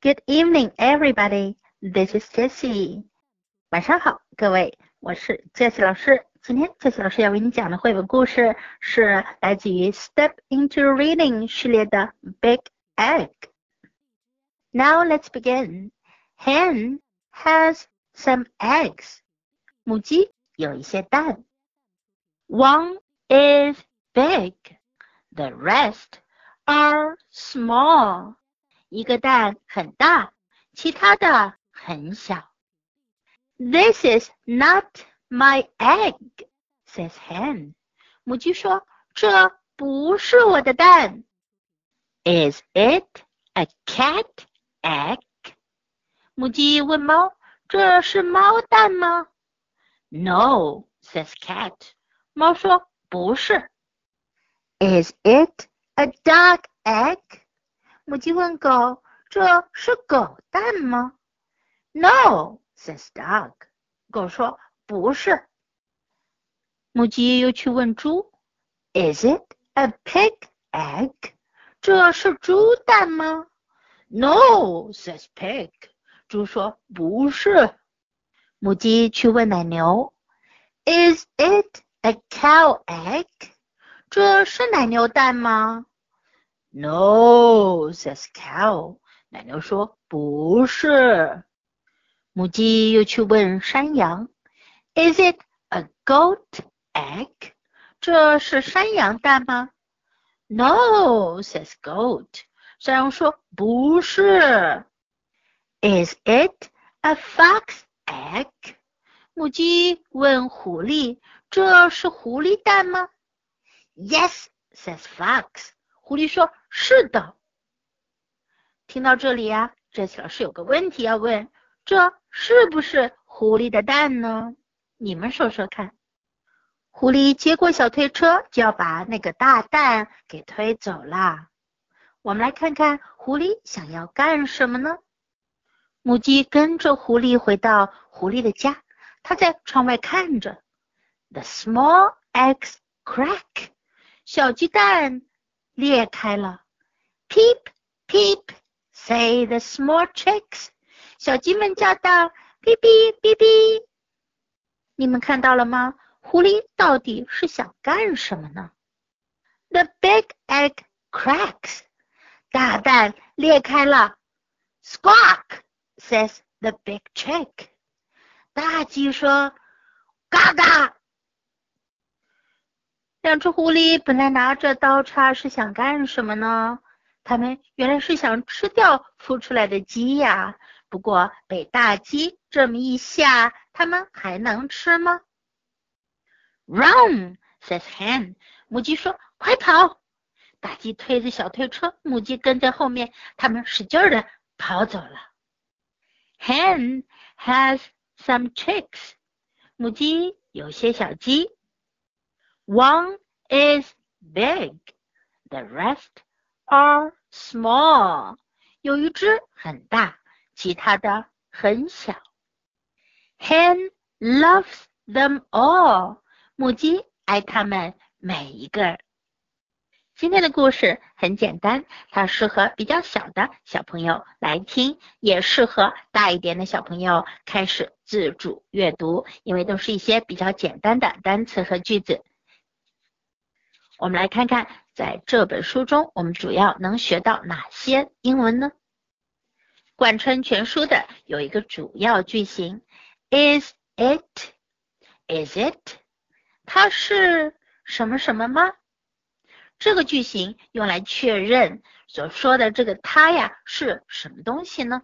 Good evening, everybody. This is Jessie. 晚上好，各位，我是 Jessie 老师。今天 Jessie 老师要为你讲的绘本故事是来自于 Step into Reading 系列的 Big Egg。Now let's begin. Hen has some eggs. 母鸡有一些蛋。One is big. The rest are small. 一个蛋很大，其他的很小。This is not my egg, says hen. 母鸡说：“这不是我的蛋。” Is it a cat egg? 母鸡问猫：“这是猫蛋吗？” No, says cat. 猫说：“不是。” Is it a dog egg? 母鸡问狗：“这是狗蛋吗？”“No,” says dog。狗说：“不是。”母鸡又去问猪：“Is it a pig egg？” 这是猪蛋吗？“No,” says pig。猪说：“不是。”母鸡去问奶牛：“Is it a cow egg？” 这是奶牛蛋吗 ？No, says cow。奶牛说不是。母鸡又去问山羊：Is it a goat egg？这是山羊蛋吗？No, says goat。山羊说不是。Is it a fox egg？母鸡问狐狸：这是狐狸蛋吗？Yes, says fox。 狐狸说：“是的。”听到这里呀，这次老师有个问题要问：这是不是狐狸的蛋呢？你们说说看。狐狸接过小推车，就要把那个大蛋给推走啦。我们来看看狐狸想要干什么呢？母鸡跟着狐狸回到狐狸的家，它在窗外看着。The small eggs crack，小鸡蛋。裂开了，peep peep，say the small chicks，小鸡们叫道：哔哔哔哔。你们看到了吗？狐狸到底是想干什么呢？The big egg cracks，大蛋裂开了。Squawk，says the big chick，大鸡说：嘎嘎。两只狐狸本来拿着刀叉是想干什么呢？他们原来是想吃掉孵出来的鸡呀。不过被大鸡这么一吓，他们还能吃吗？Run says hen，母鸡说：“快跑！”大鸡推着小推车，母鸡跟在后面，他们使劲的跑走了。Hen has some chicks，母鸡有些小鸡。One is big, the rest are small. 有一只很大，其他的很小。Hen loves them all. 母鸡爱它们每一个。今天的故事很简单，它适合比较小的小朋友来听，也适合大一点的小朋友开始自主阅读，因为都是一些比较简单的单词和句子。我们来看看，在这本书中，我们主要能学到哪些英文呢？贯穿全书的有一个主要句型：Is it？Is it？它是什么什么吗？这个句型用来确认所说的这个它呀是什么东西呢？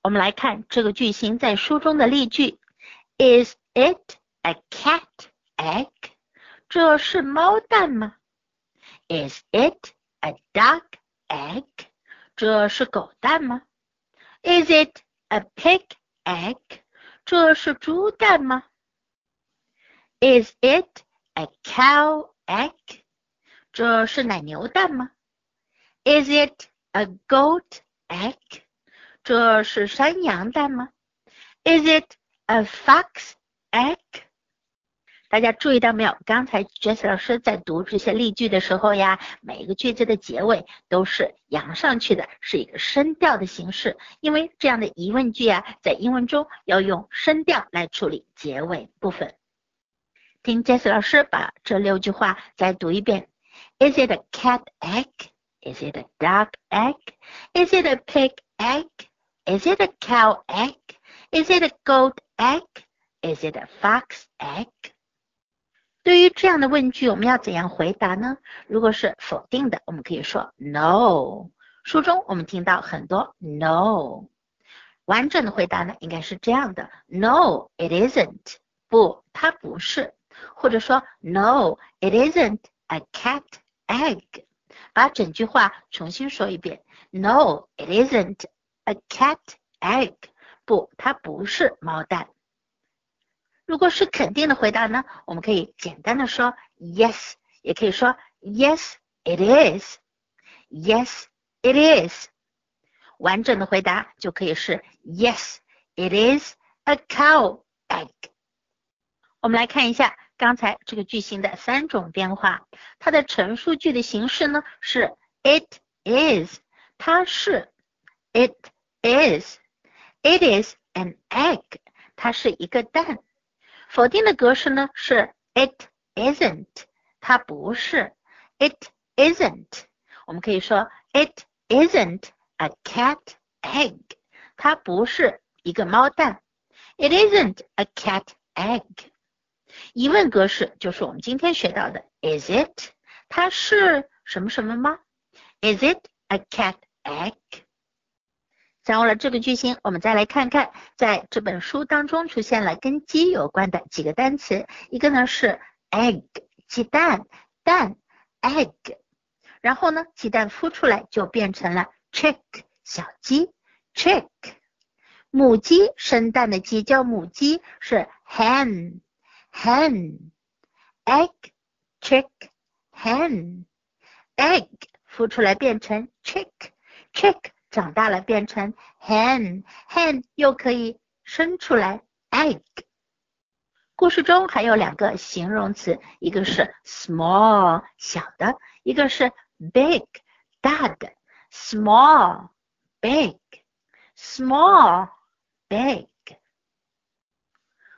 我们来看这个句型在书中的例句：Is it a cat egg？这是猫蛋吗？Is it a duck egg？这是狗蛋吗？Is it a pig egg？这是猪蛋吗？Is it a cow egg？这是奶牛蛋吗？Is it a goat egg？这是山羊蛋吗？Is it a fox egg？ 大家注意到没有？刚才 Jess 老师在读这些例句的时候呀，每一个句子的结尾都是扬上去的，是一个声调的形式。因为这样的疑问句啊，在英文中要用声调来处理结尾部分。听 Jess 老师把这六句话再读一遍：Is it a cat egg? Is it a duck egg? Is it a pig egg? Is it a cow egg? Is it a goat egg? Is it a fox egg? 对于这样的问句，我们要怎样回答呢？如果是否定的，我们可以说 No。书中我们听到很多 No。完整的回答呢，应该是这样的：No, it isn't。不，它不是。或者说 No, it isn't a cat egg。把整句话重新说一遍：No, it isn't a cat egg。不，它不是猫蛋。如果是肯定的回答呢，我们可以简单的说 yes，也可以说 yes it is，yes it is。完整的回答就可以是 yes it is a cow egg。我们来看一下刚才这个句型的三种变化，它的陈述句的形式呢是 it is，它是 it is，it is an egg，它是一个蛋。否定的格式呢是 it isn't，它不是 it isn't。我们可以说 it isn't a cat egg，它不是一个猫蛋。It isn't a cat egg。疑问格式就是我们今天学到的 is it，它是什么什么吗？Is it a cat egg？掌握了这个句型，我们再来看看，在这本书当中出现了跟鸡有关的几个单词。一个呢是 egg，鸡蛋，蛋，egg。然后呢，鸡蛋孵出来就变成了 chick，小鸡，chick。母鸡生蛋的鸡叫母鸡，是 hen，hen。egg，chick，hen，egg 孵出来变成 chick，chick。长大了变成 hen，hen 又可以生出来 egg。故事中还有两个形容词，一个是 small 小的，一个是 big 大的。small big small big。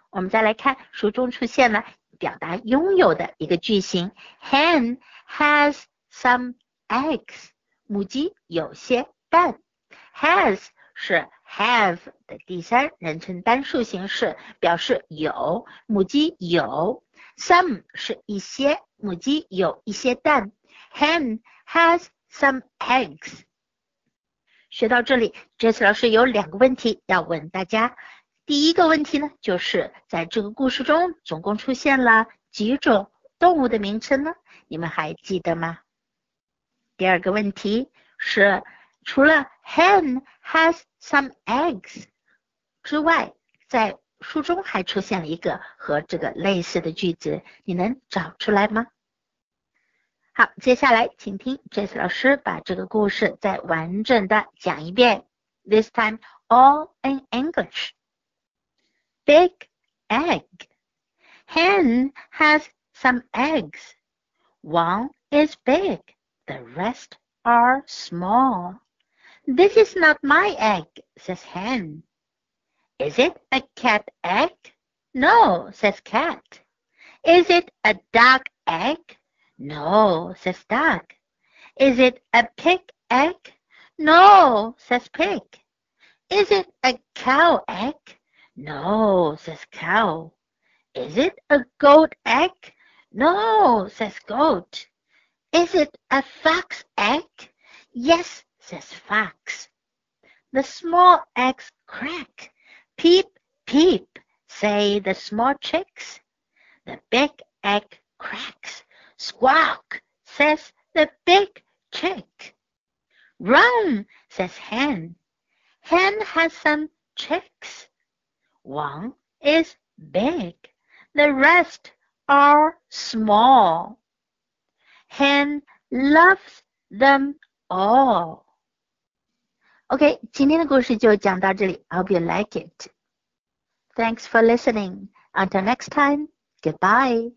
我们再来看书中出现了表达拥有的一个句型，hen has some eggs。母鸡有些蛋。has 是 have 的第三人称单数形式，表示有，母鸡有。some 是一些，母鸡有一些蛋。hen has some eggs。学到这里这次老师有两个问题要问大家。第一个问题呢，就是在这个故事中总共出现了几种动物的名称呢？你们还记得吗？第二个问题是。除了 hen has some eggs 之外，在书中还出现了一个和这个类似的句子，你能找出来吗？好，接下来请听 Jess 老师把这个故事再完整的讲一遍，this time all in English. Big egg. Hen has some eggs. One is big, the rest are small. This is not my egg, says hen. Is it a cat egg? No, says cat. Is it a duck egg? No, says duck. Is it a pig egg? No, says pig. Is it a cow egg? No, says cow. Is it a goat egg? No, says goat. Is it a fox egg? Yes, says fox. The small eggs crack. Peep, peep, say the small chicks. The big egg cracks. Squawk, says the big chick. Run, says hen. Hen has some chicks. One is big. The rest are small. Hen loves them all. OK，今天的故事就讲到这里。I hope you like it. Thanks for listening. Until next time. Goodbye.